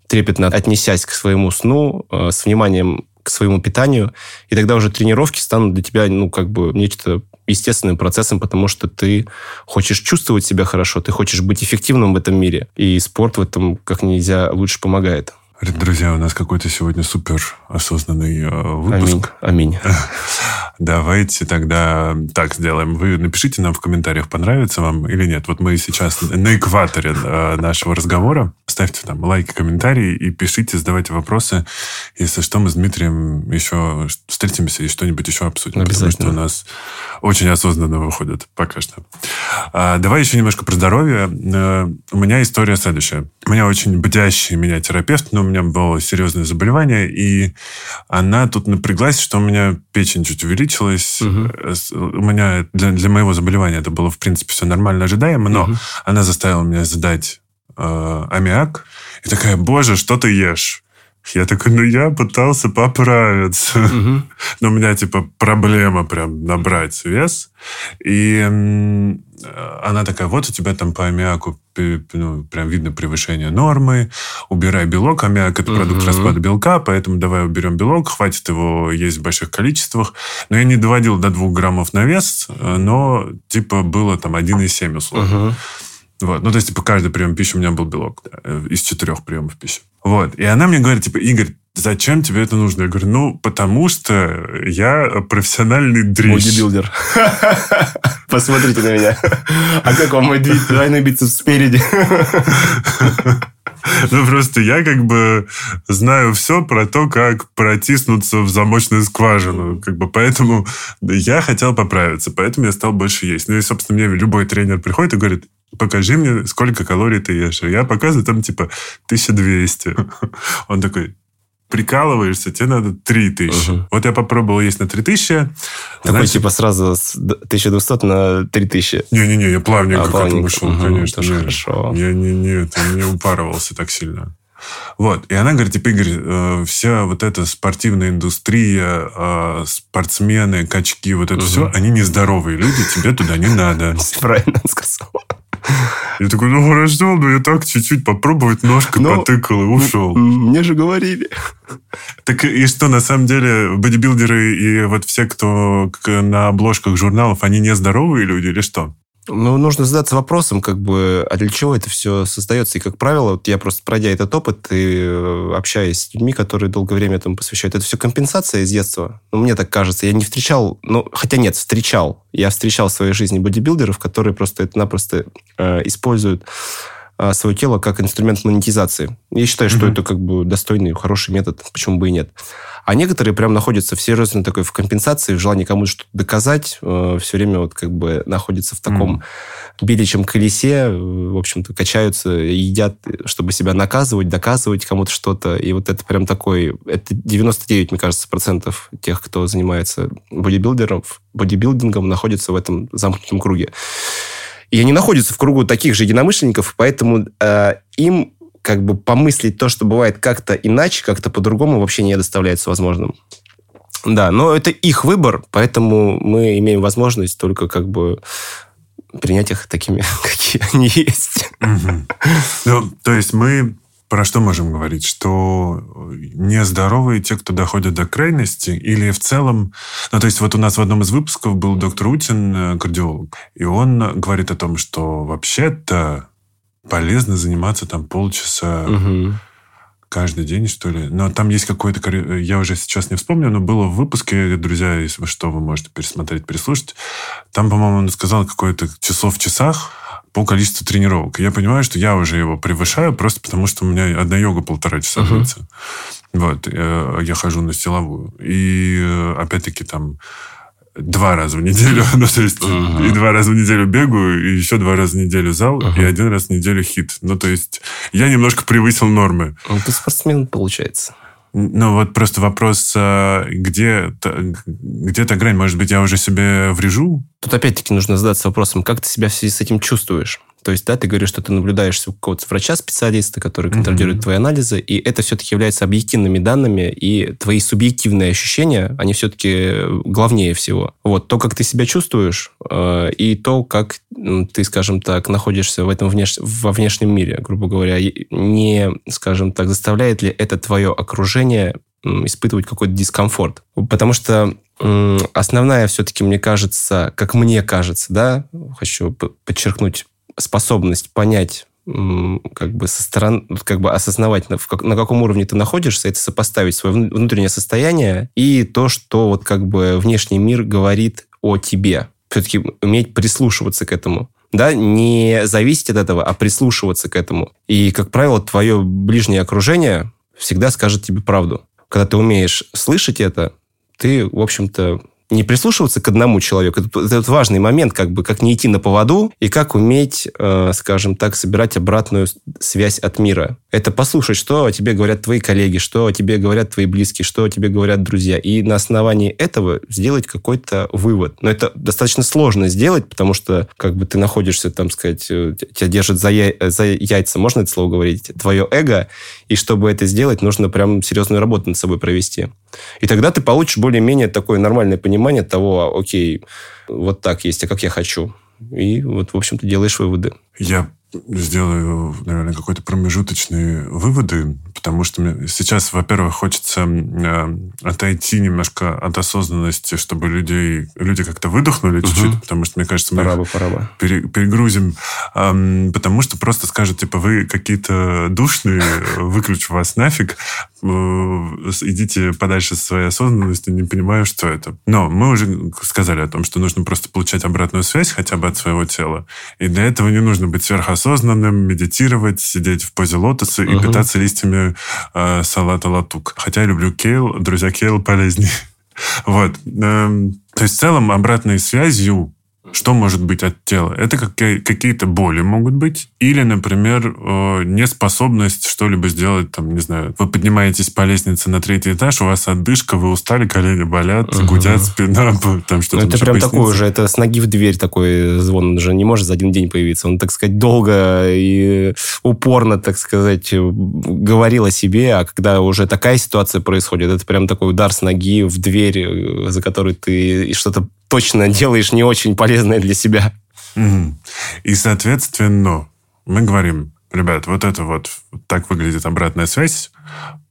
трепетно отнесясь к своему сну, э, с вниманием к своему питанию, и тогда уже тренировки станут для тебя, ну, как бы нечто естественным процессом, потому что ты хочешь чувствовать себя хорошо, ты хочешь быть эффективным в этом мире, и спорт в этом как нельзя лучше помогает. Друзья, у нас какой-то сегодня супер осознанный э, выпуск. Аминь. Аминь. Давайте тогда так сделаем. Вы напишите нам в комментариях, понравится вам или нет. Вот мы сейчас на экваторе э, нашего разговора. Ставьте там лайки, комментарии и пишите, задавайте вопросы. Если что, мы с Дмитрием еще встретимся и что-нибудь еще обсудим. Потому что у нас очень осознанно выходит пока что. А, давай еще немножко про здоровье. Э, у меня история следующая. У меня очень бдящий меня терапевт, но у меня было серьезное заболевание, и она тут напряглась, что у меня печень чуть увеличилась. Угу. У меня для, для моего заболевания это было, в принципе, все нормально, ожидаемо, но угу. она заставила меня задать э, аммиак. И такая, боже, что ты ешь? Я такой, ну, я пытался поправиться. Угу. Но у меня, типа, проблема прям набрать вес. И она такая, вот у тебя там по аммиаку ну, прям видно превышение нормы, убирай белок, аммиак это продукт угу. распада белка, поэтому давай уберем белок, хватит его есть в больших количествах. Но я не доводил до 2 граммов на вес, но типа было там 1,7 условно. Угу. Вот. Ну, то есть, типа, каждый прием пищи у меня был белок да, э, из четырех приемов пищи. Вот. И она мне говорит, типа, Игорь, зачем тебе это нужно? Я говорю, ну, потому что я профессиональный дрищ. Бодибилдер. Посмотрите на меня. А как вам мой двойной бицепс спереди? Ну, просто я как бы знаю все про то, как протиснуться в замочную скважину. Как бы поэтому я хотел поправиться, поэтому я стал больше есть. Ну и, собственно, мне любой тренер приходит и говорит, покажи мне, сколько калорий ты ешь. Я показываю там типа 1200. Он такой, прикалываешься, тебе надо 3000. Угу. Вот я попробовал есть на 3000. Такой значит... типа сразу с 1200 на 3000. Не-не-не, я плавненько а, к этому шел, угу, конечно. Тоже хорошо. Я не, не, это, не упарывался так сильно. Вот. И она говорит, типа, Игорь, э, вся вот эта спортивная индустрия, э, спортсмены, качки, вот это угу. все, они нездоровые люди, тебе туда не надо. Правильно сказал. Я такой, ну хорошо, ну я так чуть-чуть попробовать, ножкой Но, потыкал и ушел. Мне же говорили. Так и что, на самом деле, бодибилдеры и вот все, кто на обложках журналов, они не здоровые люди или что? Ну, нужно задаться вопросом, как бы, а для чего это все создается. И, как правило, вот я просто пройдя этот опыт и э, общаясь с людьми, которые долгое время этому посвящают, это все компенсация из детства. Ну, мне так кажется. Я не встречал, ну, хотя нет, встречал. Я встречал в своей жизни бодибилдеров, которые просто это-напросто э, используют свое тело как инструмент монетизации. Я считаю, что mm-hmm. это как бы достойный, хороший метод, почему бы и нет. А некоторые прям находятся в серьезной такой в компенсации, в желании кому-то что-то доказать, э, все время вот как бы находятся в таком mm. беличьем колесе, э, в общем-то, качаются, едят, чтобы себя наказывать, доказывать кому-то что-то. И вот это прям такой... Это 99, мне кажется, процентов тех, кто занимается бодибилдером, бодибилдингом, находятся в этом замкнутом круге. И они находятся в кругу таких же единомышленников, поэтому э, им как бы помыслить то, что бывает как-то иначе, как-то по-другому, вообще не доставляется возможным. Да, но это их выбор, поэтому мы имеем возможность только как бы принять их такими, какие они есть. Ну, то есть мы про что можем говорить? Что нездоровые те, кто доходят до крайности, или в целом... Ну, то есть вот у нас в одном из выпусков был доктор Утин, э, кардиолог, и он говорит о том, что вообще-то полезно заниматься там полчаса угу. каждый день, что ли. Но там есть какой-то... Я уже сейчас не вспомню, но было в выпуске, друзья, если что, вы можете пересмотреть, переслушать. Там, по-моему, он сказал какое-то число в часах по количеству тренировок. И я понимаю, что я уже его превышаю, просто потому что у меня одна йога полтора часа uh-huh. длится. Вот. Я, я хожу на силовую. И э, опять-таки там два раза в неделю, ну, то есть uh-huh. и два раза в неделю бегаю, и еще два раза в неделю зал, uh-huh. и один раз в неделю хит. Ну, то есть я немножко превысил нормы. Ну, ты спортсмен, получается. Ну, вот просто вопрос, а, где, где та грань? Может быть, я уже себе врежу? Тут опять-таки нужно задаться вопросом, как ты себя в связи с этим чувствуешь? То есть, да, ты говоришь, что ты наблюдаешь у какого-то врача-специалиста, который контролирует mm-hmm. твои анализы, и это все-таки является объективными данными, и твои субъективные ощущения, они все-таки главнее всего. Вот, то, как ты себя чувствуешь, э, и то, как ты, скажем так, находишься в этом внеш... во внешнем мире, грубо говоря, не, скажем так, заставляет ли это твое окружение испытывать какой-то дискомфорт. Потому что основная все-таки, мне кажется, как мне кажется, да, хочу подчеркнуть способность понять как бы со стороны, как бы осознавать, на, на каком уровне ты находишься, это сопоставить свое внутреннее состояние и то, что вот как бы внешний мир говорит о тебе. Все-таки уметь прислушиваться к этому. Да, не зависеть от этого, а прислушиваться к этому. И, как правило, твое ближнее окружение всегда скажет тебе правду. Когда ты умеешь слышать это, ты, в общем-то, не прислушиваться к одному человеку. Это, это важный момент, как бы, как не идти на поводу и как уметь, э, скажем так, собирать обратную связь от мира. Это послушать, что о тебе говорят твои коллеги, что о тебе говорят твои близкие, что о тебе говорят друзья. И на основании этого сделать какой-то вывод. Но это достаточно сложно сделать, потому что как бы ты находишься, там сказать, э, тебя держит за, я... за яйца, можно это слово говорить, твое эго, и чтобы это сделать, нужно прям серьезную работу над собой провести. И тогда ты получишь более-менее такое нормальное понимание того, окей, вот так есть, а как я хочу. И вот, в общем-то, делаешь выводы. Я сделаю, наверное, какой-то промежуточные выводы, потому что мне сейчас, во-первых, хочется э, отойти немножко от осознанности, чтобы людей, люди как-то выдохнули угу. чуть-чуть, потому что, мне кажется, мы пора бы, пора бы. Пере, перегрузим, э, потому что просто скажут, типа, вы какие-то душные, выключу вас нафиг, э, идите подальше со своей осознанностью, не понимаю, что это. Но мы уже сказали о том, что нужно просто получать обратную связь хотя бы от своего тела, и для этого не нужно быть сверхосознанным осознанным, медитировать, сидеть в позе лотоса и питаться листьями э, салата латук. Хотя я люблю кейл, друзья, кейл полезнее. вот. Эм, то есть в целом обратной связью что может быть от тела? Это какие-то боли могут быть. Или, например, э, неспособность что-либо сделать, там, не знаю, вы поднимаетесь по лестнице на третий этаж, у вас отдышка, вы устали, колени болят, угу. гудят спина, там что-то. Ну, это прям такой уже, это с ноги в дверь такой звон, он же не может за один день появиться. Он, так сказать, долго и упорно, так сказать, говорил о себе, а когда уже такая ситуация происходит, это прям такой удар с ноги в дверь, э, за который ты что-то точно делаешь не очень полезное для себя. И, соответственно, мы говорим, ребят, вот это вот, так выглядит обратная связь.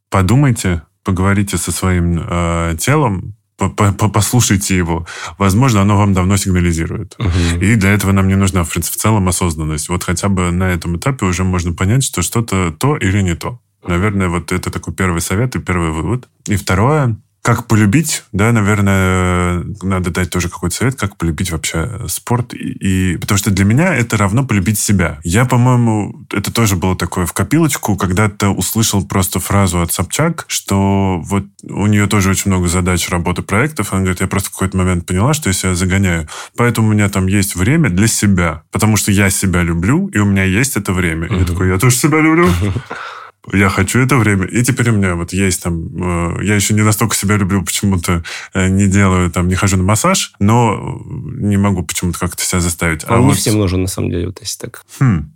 Подумайте, поговорите со своим э, телом, послушайте его. Возможно, оно вам давно сигнализирует. Угу. И для этого нам не нужна, в принципе, в целом осознанность. Вот хотя бы на этом этапе уже можно понять, что что-то то или не то. Наверное, вот это такой первый совет и первый вывод. И второе, как полюбить, да, наверное, надо дать тоже какой-то совет, как полюбить вообще спорт. И, и потому что для меня это равно полюбить себя. Я, по-моему, это тоже было такое в копилочку, когда-то услышал просто фразу от Собчак, что вот у нее тоже очень много задач, работы, проектов. Она говорит, я просто в какой-то момент поняла, что я себя загоняю. Поэтому у меня там есть время для себя. Потому что я себя люблю, и у меня есть это время. И я такой, я тоже себя люблю. я хочу это время. И теперь у меня вот есть там... Э, я еще не настолько себя люблю, почему-то э, не делаю там, не хожу на массаж, но не могу почему-то как-то себя заставить. А, а не вот... всем нужен, на самом деле, вот если так. Хм.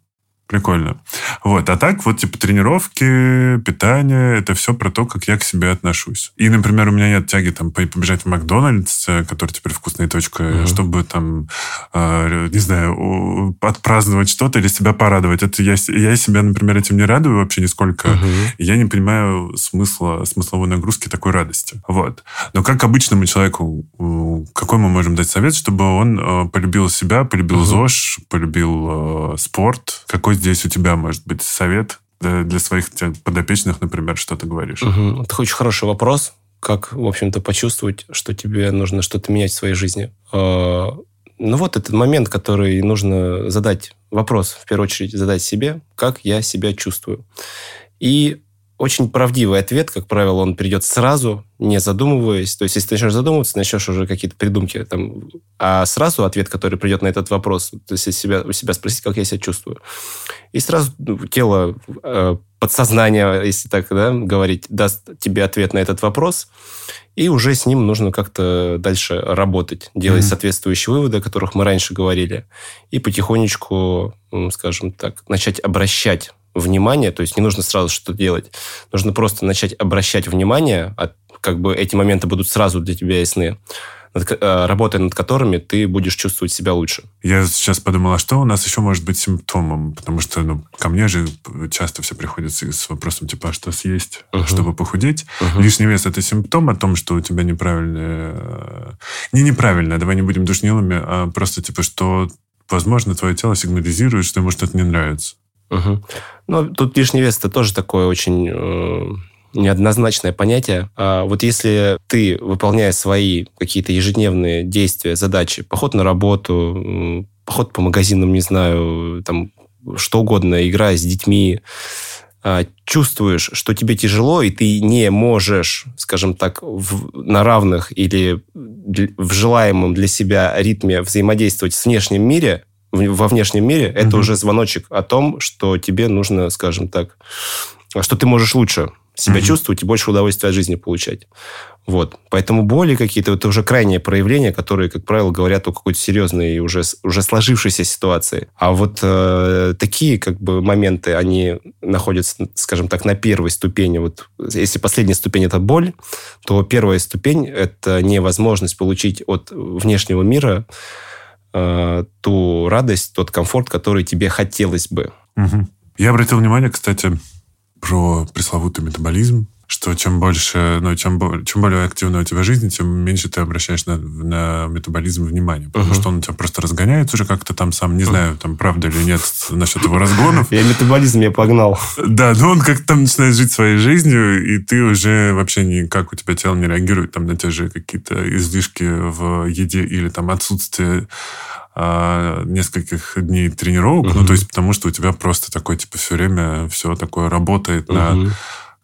Прикольно. Вот. А так вот, типа, тренировки, питание, это все про то, как я к себе отношусь. И, например, у меня нет тяги там побежать в Макдональдс, э, который теперь вкусная точка, mm-hmm. чтобы там, э, не знаю, отпраздновать что-то или себя порадовать. Это я, я себя, например, этим не радую вообще нисколько. Mm-hmm. Я не понимаю смысла, смысловой нагрузки такой радости. Вот. Но как обычному человеку, какой мы можем дать совет, чтобы он э, полюбил себя, полюбил mm-hmm. ЗОЖ, полюбил э, спорт? Какой здесь у тебя может быть совет для своих подопечных, например, что ты говоришь? Угу. Это очень хороший вопрос. Как, в общем-то, почувствовать, что тебе нужно что-то менять в своей жизни? А, ну вот этот момент, который нужно задать вопрос, в первую очередь задать себе, как я себя чувствую. И очень правдивый ответ, как правило, он придет сразу, не задумываясь. То есть, если ты начнешь задумываться, начнешь уже какие-то придумки. Там, а сразу ответ, который придет на этот вопрос, то есть, себя, у себя спросить, как я себя чувствую. И сразу ну, тело, э, подсознание, если так да, говорить, даст тебе ответ на этот вопрос. И уже с ним нужно как-то дальше работать, делать mm-hmm. соответствующие выводы, о которых мы раньше говорили. И потихонечку, скажем так, начать обращать внимание, то есть не нужно сразу что-то делать, нужно просто начать обращать внимание, от, как бы эти моменты будут сразу для тебя ясны, над, э, работая над которыми ты будешь чувствовать себя лучше. Я сейчас подумал, а что у нас еще может быть симптомом? Потому что ну, ко мне же часто все приходят с вопросом, типа, а что съесть, uh-huh. чтобы похудеть? Uh-huh. Лишний вес – это симптом о том, что у тебя неправильное... Э, не неправильное, давай не будем душнилами, а просто, типа, что, возможно, твое тело сигнализирует, что ему что-то не нравится. Угу. Ну, тут лишний вес это тоже такое очень э, неоднозначное понятие. А вот если ты, выполняя свои какие-то ежедневные действия, задачи, поход на работу, поход по магазинам, не знаю, там что угодно, игра с детьми, а, чувствуешь, что тебе тяжело, и ты не можешь, скажем так, в, на равных или в желаемом для себя ритме взаимодействовать с внешним мире, во внешнем мире, это уже звоночек о том, что тебе нужно, скажем так, что ты можешь лучше себя mm-hmm. чувствовать и больше удовольствия от жизни получать. Вот. Поэтому боли какие-то, это уже крайние проявления, которые, как правило, говорят о какой-то серьезной уже, уже сложившейся ситуации. А вот э, такие как бы моменты, они находятся, скажем так, на первой ступени. Вот если последняя ступень – это боль, то первая ступень – это невозможность получить от внешнего мира э, ту радость, тот комфорт, который тебе хотелось бы. Угу. Я обратил внимание, кстати, про пресловутый метаболизм что чем больше, ну, чем, чем более активная у тебя жизнь, тем меньше ты обращаешь на, на метаболизм внимания. Потому uh-huh. что он у тебя просто разгоняется уже как-то там сам, не знаю, там правда или нет насчет его разгонов. Я метаболизм я погнал. Да, но он как-то там начинает жить своей жизнью, и ты уже вообще никак у тебя тело не реагирует там на те же какие-то излишки в еде или там отсутствие а, нескольких дней тренировок. Uh-huh. Ну, то есть потому что у тебя просто такое, типа, все время все такое работает uh-huh. на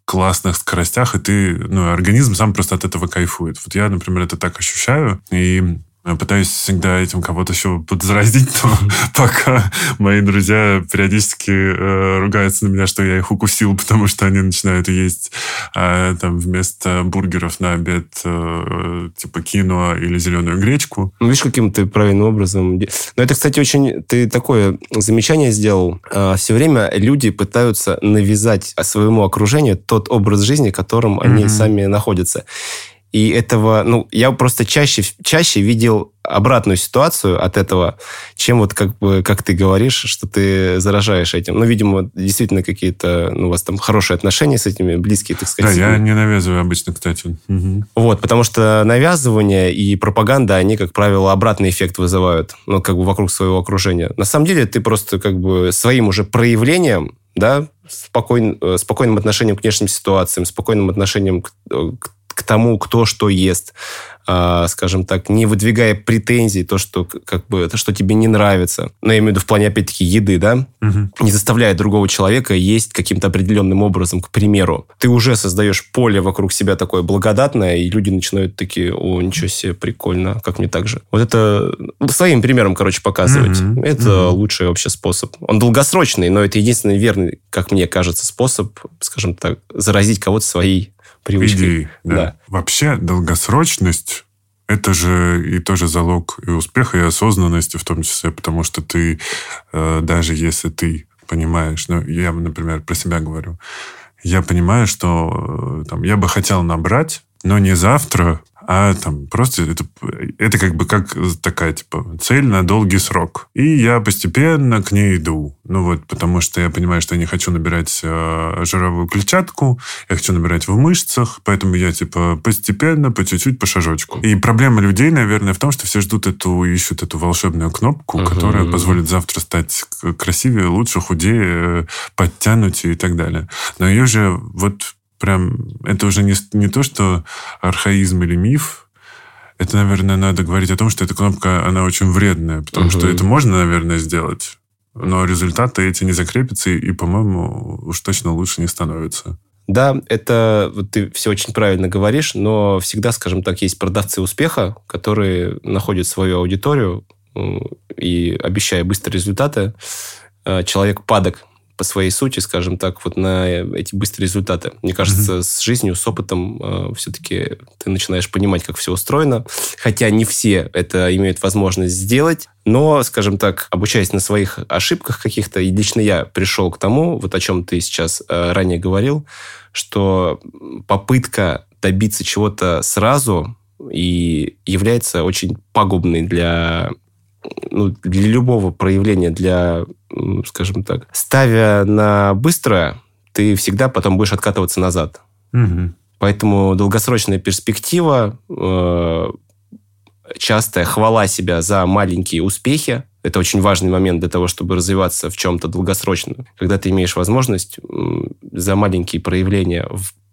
классных скоростях, и ты, ну, организм сам просто от этого кайфует. Вот я, например, это так ощущаю, и пытаюсь всегда этим кого-то еще подзаразить, но пока мои друзья периодически э, ругаются на меня, что я их укусил, потому что они начинают есть э, там вместо бургеров на обед э, типа кино или зеленую гречку. Ну, видишь, каким ты правильным образом... Но это, кстати, очень... Ты такое замечание сделал. Э, все время люди пытаются навязать своему окружению тот образ жизни, в котором mm-hmm. они сами находятся. И этого, ну, я просто чаще, чаще видел обратную ситуацию от этого, чем вот как бы, как ты говоришь, что ты заражаешь этим. Ну, видимо, действительно какие-то, ну, у вас там хорошие отношения с этими, близкие, так сказать. Да, я не навязываю обычно, кстати. Угу. Вот, потому что навязывание и пропаганда, они, как правило, обратный эффект вызывают, ну, как бы вокруг своего окружения. На самом деле, ты просто как бы своим уже проявлением да, спокойн, э, спокойным отношением к внешним ситуациям, спокойным отношением к, э, к к тому, кто что ест, э, скажем так, не выдвигая претензий, то, что как бы это что тебе не нравится. Но я имею в виду в плане, опять-таки, еды, да, угу. не заставляя другого человека есть каким-то определенным образом, к примеру. Ты уже создаешь поле вокруг себя такое благодатное, и люди начинают такие, о, ничего себе, прикольно, как мне так же. Вот это своим примером, короче, показывать. Угу. Это угу. лучший вообще способ. Он долгосрочный, но это единственный верный, как мне кажется, способ, скажем так, заразить кого-то своей привычки. Идеи, да. да. Вообще долгосрочность это же и тоже залог и успеха, и осознанности в том числе, потому что ты, э, даже если ты понимаешь, ну, я, например, про себя говорю, я понимаю, что э, там, я бы хотел набрать, но не завтра, а там просто это, это как бы как такая типа цель на долгий срок. И я постепенно к ней иду. Ну вот, потому что я понимаю, что я не хочу набирать э, жировую клетчатку, я хочу набирать в мышцах, поэтому я типа постепенно, по чуть-чуть, по шажочку. И проблема людей, наверное, в том, что все ждут эту, ищут эту волшебную кнопку, uh-huh. которая позволит завтра стать красивее, лучше, худее, подтянуть и так далее. Но ее же вот прям... Это уже не, не то, что архаизм или миф, это, наверное, надо говорить о том, что эта кнопка, она очень вредная, потому угу. что это можно, наверное, сделать, но результаты эти не закрепятся, и, по-моему, уж точно лучше не становится. Да, это вот ты все очень правильно говоришь, но всегда, скажем так, есть продавцы успеха, которые находят свою аудиторию и, обещая быстрые результаты, э, человек падок по своей сути, скажем так, вот на эти быстрые результаты. Мне кажется, mm-hmm. с жизнью, с опытом э, все-таки ты начинаешь понимать, как все устроено. Хотя не все это имеют возможность сделать. Но, скажем так, обучаясь на своих ошибках каких-то, и лично я пришел к тому, вот о чем ты сейчас э, ранее говорил, что попытка добиться чего-то сразу и является очень пагубной для ну, для любого проявления, для, скажем так, ставя на быстрое, ты всегда потом будешь откатываться назад. Угу. Поэтому долгосрочная перспектива, э, частая хвала себя за маленькие успехи, это очень важный момент для того, чтобы развиваться в чем-то долгосрочно. Когда ты имеешь возможность за маленькие проявления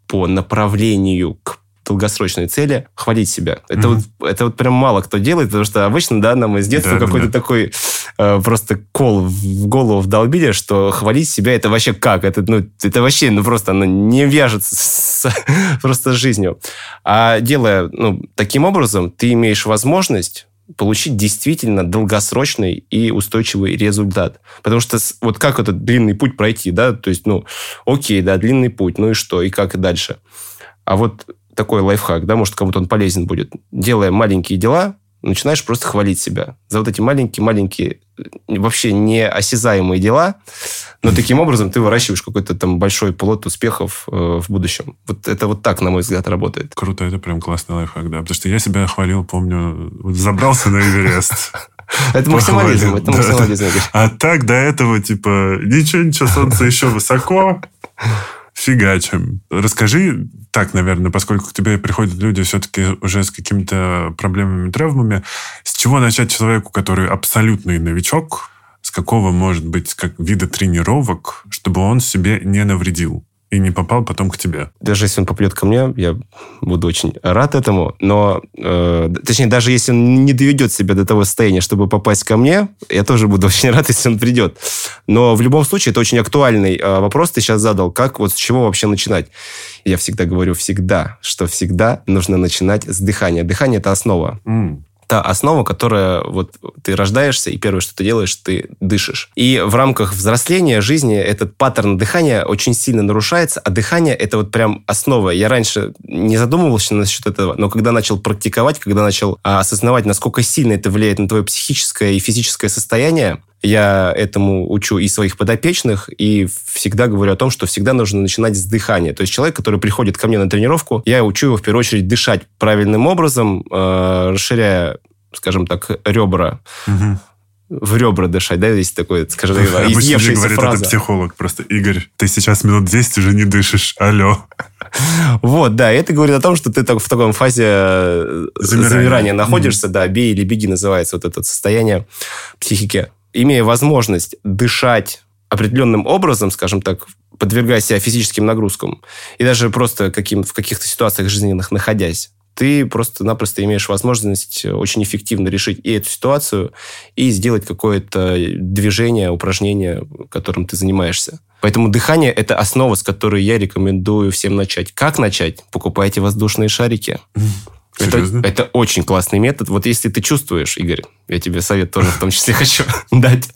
по направлению к долгосрочные цели, хвалить себя. Это, mm-hmm. вот, это вот прям мало кто делает, потому что обычно, да, нам из детства да, какой-то да. такой э, просто кол в голову вдолбили, что хвалить себя это вообще как? Это, ну, это вообще, ну, просто оно не вяжется с, просто с жизнью. А делая, ну, таким образом, ты имеешь возможность получить действительно долгосрочный и устойчивый результат. Потому что вот как этот длинный путь пройти, да, то есть, ну, окей, да, длинный путь, ну и что, и как дальше. А вот такой лайфхак, да, может, кому-то он полезен будет. Делая маленькие дела, начинаешь просто хвалить себя за вот эти маленькие-маленькие, вообще неосязаемые дела, но таким образом ты выращиваешь какой-то там большой плод успехов э, в будущем. Вот это вот так, на мой взгляд, работает. Круто, это прям классный лайфхак, да. Потому что я себя хвалил, помню, забрался на Эверест. Это максимализм, это максимализм. А так до этого, типа, ничего, ничего, солнце еще высоко, фигачим. Расскажи так, наверное, поскольку к тебе приходят люди все-таки уже с какими-то проблемами, травмами, с чего начать человеку, который абсолютный новичок, с какого, может быть, как вида тренировок, чтобы он себе не навредил? И не попал потом к тебе. Даже если он попадет ко мне, я буду очень рад этому. Но, э, точнее, даже если он не доведет себя до того состояния, чтобы попасть ко мне, я тоже буду очень рад, если он придет. Но в любом случае, это очень актуальный э, вопрос ты сейчас задал. Как, вот с чего вообще начинать? Я всегда говорю всегда, что всегда нужно начинать с дыхания. Дыхание – это основа. Mm та основа, которая вот ты рождаешься, и первое, что ты делаешь, ты дышишь. И в рамках взросления жизни этот паттерн дыхания очень сильно нарушается, а дыхание – это вот прям основа. Я раньше не задумывался насчет этого, но когда начал практиковать, когда начал а, осознавать, насколько сильно это влияет на твое психическое и физическое состояние, я этому учу и своих подопечных, и всегда говорю о том, что всегда нужно начинать с дыхания. То есть человек, который приходит ко мне на тренировку, я учу его в первую очередь дышать правильным образом, э, расширяя, скажем так, ребра. Угу в ребра дышать, да, есть такое, скажем так, изъевшаяся говорит, фраза. это психолог просто. Игорь, ты сейчас минут 10 уже не дышишь, алло. Вот, да, это говорит о том, что ты в таком фазе э, замирания, замирания находишься, mm-hmm. да, бей или беги называется вот это состояние психики имея возможность дышать определенным образом, скажем так, подвергая себя физическим нагрузкам, и даже просто каким, в каких-то ситуациях жизненных находясь, ты просто-напросто имеешь возможность очень эффективно решить и эту ситуацию, и сделать какое-то движение, упражнение, которым ты занимаешься. Поэтому дыхание – это основа, с которой я рекомендую всем начать. Как начать? Покупайте воздушные шарики. Это, это очень классный метод. Вот если ты чувствуешь, Игорь, я тебе совет тоже в том числе хочу дать,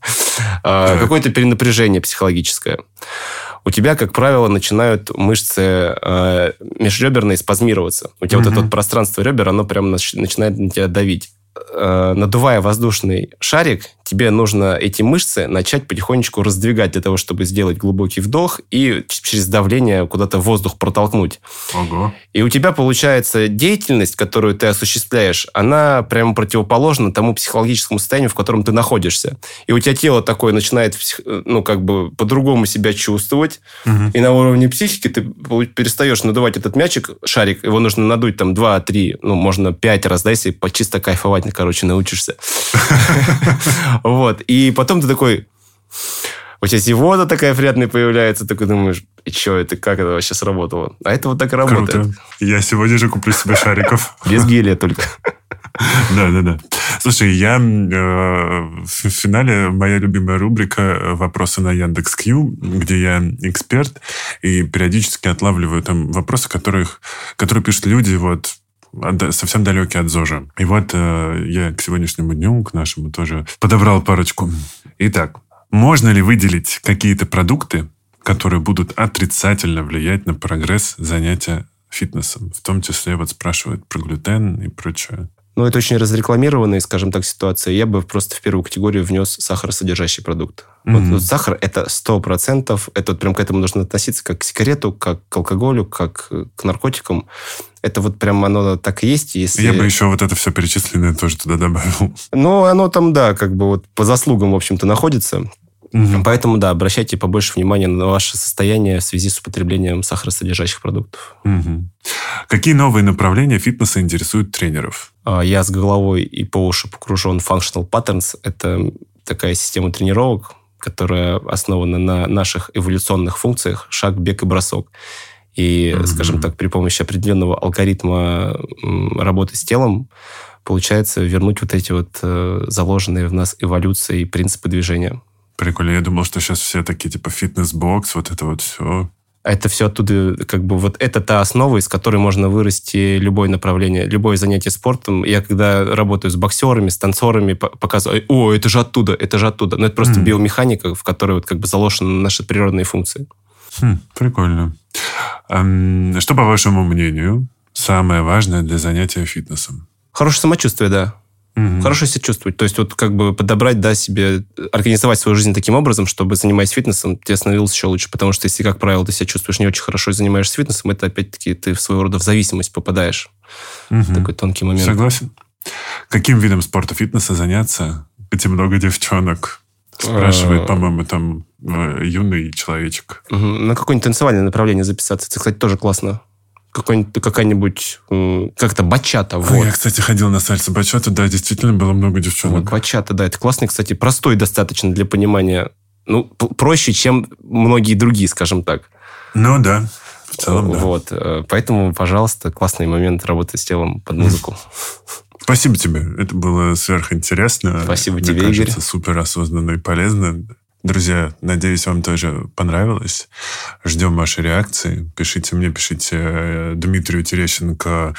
а, какое-то перенапряжение психологическое. У тебя, как правило, начинают мышцы а, межреберные спазмироваться. У тебя вот это пространство ребер, оно прям начинает на тебя давить. Э, надувая воздушный шарик, тебе нужно эти мышцы начать потихонечку раздвигать для того, чтобы сделать глубокий вдох и через давление куда-то воздух протолкнуть. Ого. И у тебя получается деятельность, которую ты осуществляешь, она прямо противоположна тому психологическому состоянию, в котором ты находишься. И у тебя тело такое начинает, ну, как бы по-другому себя чувствовать. Угу. И на уровне психики ты перестаешь надувать этот мячик, шарик, его нужно надуть там 2-3, ну, можно 5 раз, да, если по чисто кайфовать рисовать, короче, научишься. Вот. И потом ты такой... У тебя зевота такая приятная появляется, такой думаешь, и что это, как это вообще сработало? А это вот так и работает. Круто. Я сегодня же куплю себе шариков. Без гелия только. Да, да, да. Слушай, я э, в финале моя любимая рубрика «Вопросы на Яндекс.Кью», где я эксперт и периодически отлавливаю там вопросы, которых, которые пишут люди вот совсем далекий от ЗОЖа. И вот э, я к сегодняшнему дню, к нашему тоже подобрал парочку. Итак, можно ли выделить какие-то продукты, которые будут отрицательно влиять на прогресс занятия фитнесом? В том числе вот спрашивают про глютен и прочее. Ну, это очень разрекламированная, скажем так, ситуация. Я бы просто в первую категорию внес сахаросодержащий продукт. Mm-hmm. Вот, вот сахар – это сто процентов. Это вот прям к этому нужно относиться как к сигарету, как к алкоголю, как к наркотикам. Это вот прям оно так и есть. Если... Я бы еще вот это все перечисленное тоже туда добавил. Ну, оно там, да, как бы вот по заслугам, в общем-то, находится. Угу. Поэтому, да, обращайте побольше внимания на ваше состояние в связи с употреблением сахаросодержащих продуктов. Угу. Какие новые направления фитнеса интересуют тренеров? А, я с головой и по уши погружен в Functional Patterns. Это такая система тренировок, которая основана на наших эволюционных функциях шаг, бег и бросок. И, mm-hmm. скажем так, при помощи определенного алгоритма работы с телом получается вернуть вот эти вот э, заложенные в нас эволюции и принципы движения. Прикольно. Я думал, что сейчас все такие, типа, фитнес-бокс, вот это вот все. Это все оттуда, как бы, вот это та основа, из которой можно вырасти любое направление, любое занятие спортом. Я когда работаю с боксерами, с танцорами, показываю, о, это же оттуда, это же оттуда. Но это просто mm. биомеханика, в которой вот как бы заложены наши природные функции. Хм, прикольно. Что, по вашему мнению, самое важное для занятия фитнесом? Хорошее самочувствие, да. Угу. Хорошо себя чувствовать. То есть вот как бы подобрать, да, себе, организовать свою жизнь таким образом, чтобы, занимаясь фитнесом, тебе становилось еще лучше. Потому что если, как правило, ты себя чувствуешь не очень хорошо и занимаешься фитнесом, это опять-таки ты в своего рода в зависимость попадаешь. Угу. Такой тонкий момент. Согласен. Каким видом спорта фитнеса заняться? Где много девчонок? Спрашивает, а. по-моему, там э, юный человечек. На какое-нибудь танцевальное направление записаться. Это, кстати, тоже классно какая-нибудь, как-то бачата. Вот. Я, кстати, ходил на сальсу бачата, да, действительно было много девчонок. Вот, бачата, да, это классный, кстати, простой достаточно для понимания. Ну, проще, чем многие другие, скажем так. Ну, да. В целом, да. Вот, э, поэтому, пожалуйста, классный момент работы с телом под музыку. Спасибо тебе. Это было сверхинтересно. Спасибо Мне тебе, кажется, Игорь. супер осознанно и полезно. Друзья, надеюсь, вам тоже понравилось. Ждем ваши реакции. Пишите мне, пишите э, Дмитрию Терещенко,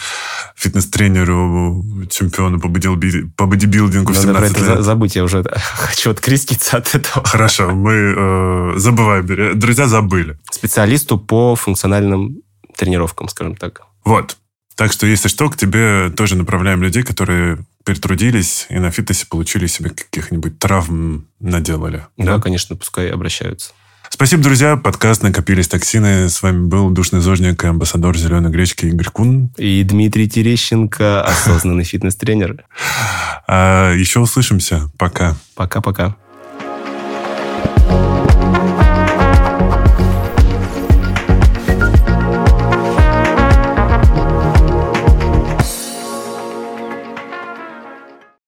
фитнес-тренеру, чемпиону по, бодиби... по бодибилдингу в 17 про это лет. забыть, я уже хочу откреститься от этого. Хорошо, мы э, забываем. Друзья, забыли. Специалисту по функциональным тренировкам, скажем так. Вот. Так что, если что, к тебе тоже направляем людей, которые перетрудились и на фитнесе получили себе каких-нибудь травм наделали. Да, да, конечно, пускай обращаются. Спасибо, друзья. Подкаст «Накопились токсины». С вами был душный зожник и амбассадор «Зеленой гречки» Игорь Кун. И Дмитрий Терещенко, осознанный фитнес-тренер. А, еще услышимся. Пока. Пока-пока.